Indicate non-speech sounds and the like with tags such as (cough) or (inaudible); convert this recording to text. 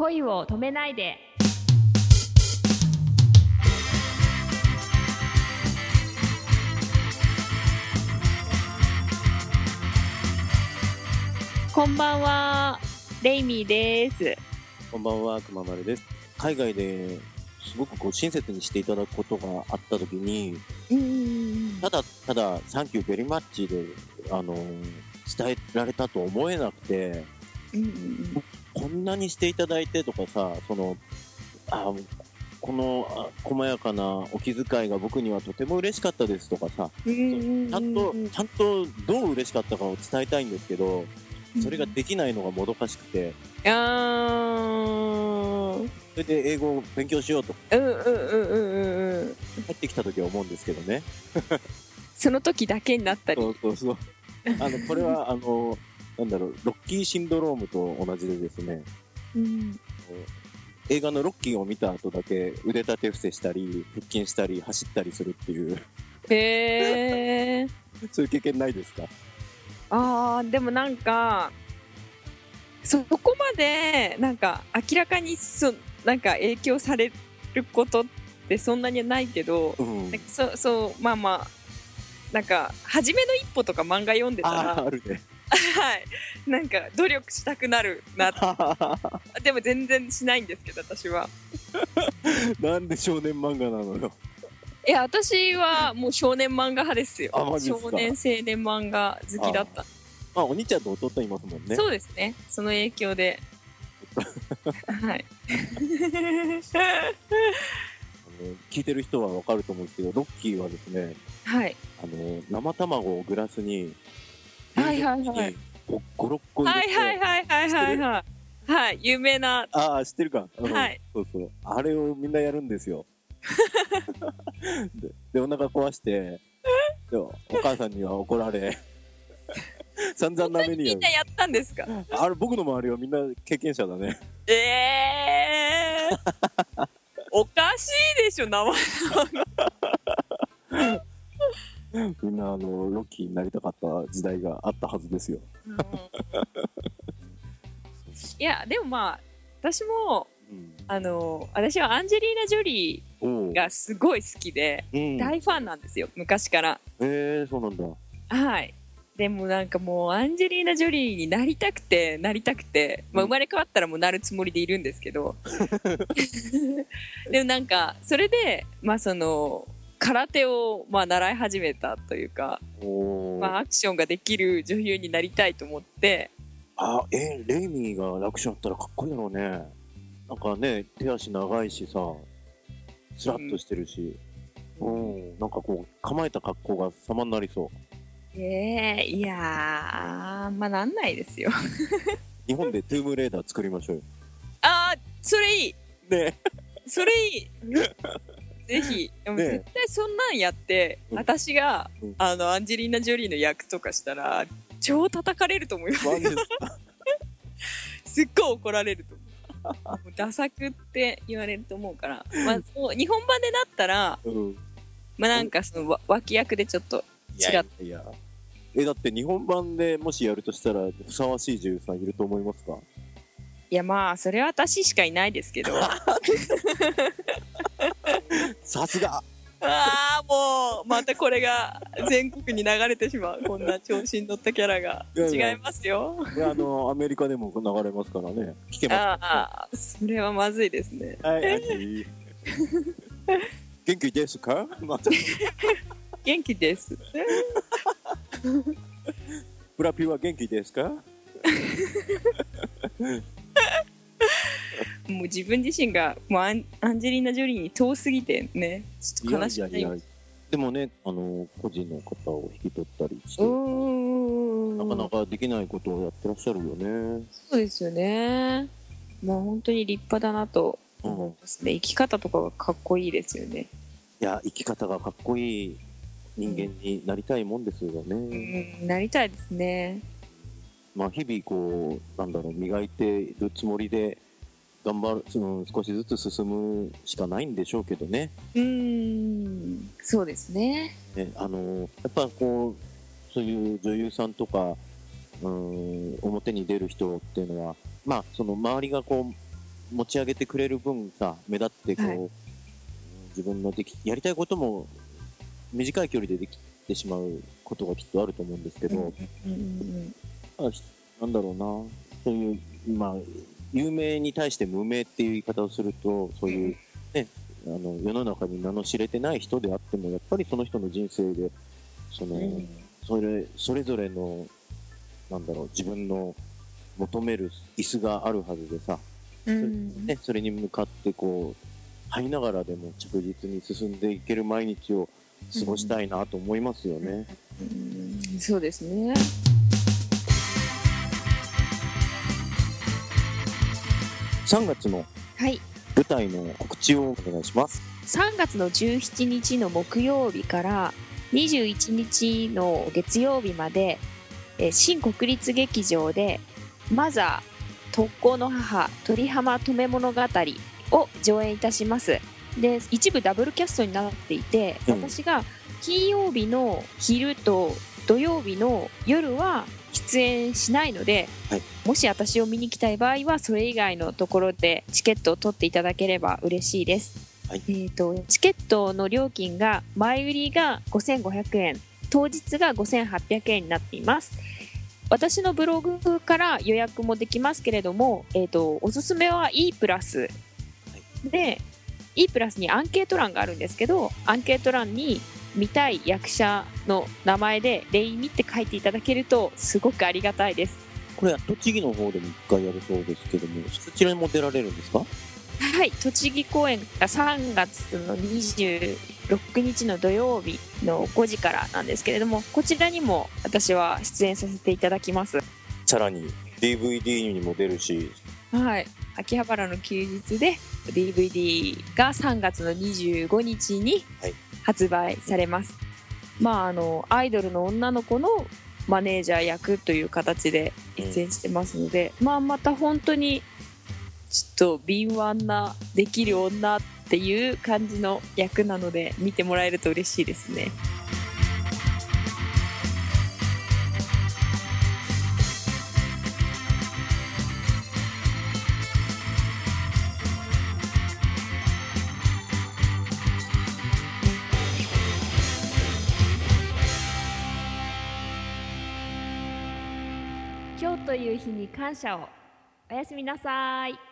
恋を止めないで。こんばんはレイミーです。こんばんは、くままるです。海外ですごくこう親切にしていただくことがあったときに、うんただただ、サンキューベリーマッチで、あの伝えられたと思えなくて、うんなにしていただいてとかさ、その、あこのあ細やかなお気遣いが僕にはとても嬉しかったですとかさ、うんちゃんと、ちゃんとどう嬉しかったかを伝えたいんですけど、それができないのがもどかしくて、あー。それで英語を勉強しようと。うんうんうんうんうん。帰ってきた時は思うんですけどね。(laughs) その時だけになったり。そうそうそう。あの、これは、あの、なんだろう、ロッキーシンドロームと同じでですね、うん。映画のロッキーを見た後だけ腕立て伏せしたり、腹筋したり、走ったりするっていう、へえ (laughs) そういう経験ないですか？あーでもなんかそこまでなんか明らかにそなんか影響されることってそんなにないけどうん。そうそうまあまあなんか初めの一歩とか漫画読んでたらあるね。はい。なんか努力したくなるな。(laughs) でも全然しないんですけど私は。(laughs) なんで少年漫画なのよ。いや私はもう少年漫画派ですよ。あマジですか。少年青年漫画好きだった。まあ、お兄ちゃんと弟いますもんね。そうですね。その影響で。(laughs) はい。聞いてる人はわかると思うんですけど、ロッキーはですね、はい。あの、生卵をグラスに、はいはいはい5、6個入れて、はいはいはいはいはいはいはい有名なああ、知ってるか。うんはいそうそう。あれをみんなやるんですよ。でで、お腹壊して、でお母さんには怒られ、散々な目にみんな。やったんですか？あれ、僕の周りはみんな経験者だね。ええー、おかしいでしょ名前みんな、あの、ロッキーになりたかった時代があったはずですよ。いやでもまあ私もうん。あの私はアンジェリーナ・ジョリーがすごい好きでうん。大ファンなんですよ昔からえー、そうなんだ。はいでもなんかもうアンジェリーナ・ジョリーになりたくてなりたくて、まあ、うん生まれ変わったらもうなるつもりでいるんですけど (laughs) でもなんかそれでまあその空手をまあ習い始めたというか、まあ、アクションができる女優になりたいと思って。あ、えレイミーが楽勝だったらかっこいいだろうね。なんかね、手足長いしさ、スラッとしてるし、うん、なんかこう、構えた格好が様になりそう。ええいやーまあなんないですよ。(laughs) (laughs) 日本でトゥームレーダー作りましょうよ。ああそれいい。ね。それいい (laughs) ぜひ。でも絶対そんなんやって、うん。私が、うん。あのアンジェリーナ・ジョリーの役とかしたら超叩かれると思います。(laughs) すっごい怒られると思う。ダサくって言われると思うから、まあ、そう日本版でなったら、うん。まあ、なんかそのわ脇役でちょっと違っいや。え、だって日本版でもしやるとしたら、ふさわしい女優さんいると思いますか？いやまあそれは私しかいないですけど。あ (laughs) さすが。あもうまたこれが全国に流れてしまうこんな調子に乗ったキャラが。違いますよ。いやあの、アメリカでも流れますからね。聞けます。ああそれはまずいですね。はい、はい。元気ですか？また、元気です。(laughs) ブラピは元気ですか？もう自分自身がもうアンジェリーナ・ジョリーに遠すぎてねちょっと悲しい。でもね、あの、個人の方を引き取ったりして、なかなかできないことをやってらっしゃるよね。そうですよね。もう本当に立派だなと思いますね、生き方とかがかっこいいですよね。いや、生き方がかっこいい人間になりたいもんですようね。ん。なりたいですね。まあ、日々こう、なんだろう、磨いているつもりで、頑張る、その少しずつ進むしかないんでしょうけどね。うーんそうですね。ねあの、やっぱこう、そういう女優さんとか、うん、表に出る人っていうのは、まあ、その周りがこう、持ち上げてくれる分さ目立ってこう、はい。自分のできやりたいことも短い距離でできてしまうことがきっとあると思うんですけど、うんうん。あひなんだろうな。そういうまあ有名に対して無名っていう言い方をするとそういう、ねあの世の中に名の知れてない人であってもやっぱりその人の人生でその、うんそれそれぞれのなんだろう自分の求める椅子があるはずでさ、うんね、それに向かってこう這いながらでも着実に進んでいける毎日を過ごしたいなと思いますよね。うんそうですね。3月のはい。舞台の告知をお願いします。3月の17日の木曜日から21日の月曜日まで、えー新国立劇場で「マザー特攻の母鳥浜止め物語」を上演いたしますで一部ダブルキャストになっていて、うん私が金曜日の昼と土曜日の夜は出演しないので、はい。もし私を見に来たい場合はそれ以外のところでチケットを取っていただければ嬉しいです。はい。えー、とチケットの料金が前売りが5500円。当日が5800円になっています。私のブログから予約もできますけれども、えー、とおすすめは E プラス。で E プラスにアンケート欄があるんですけどアンケート欄に見たい役者の名前で「レイミ」って書いていただけるとすごくありがたいです。これは栃木の方でも1回やるそうですけども、そちらにも出られるんですか？はい、栃木公演が3月の26日の土曜日の5時からなんですけれども、こちらにも私は出演させていただきます。さらに DVD にも出るし、はい、秋葉原の休日で DVD が3月の25日にはい発売されます。まあ、あの、アイドルの女の子のマネージャー役という形で出演してますので、まあ、また本当にちょっと敏腕なできる女っていう感じの役なので見てもらえると嬉しいですね。という日に感謝をおやすみなさい。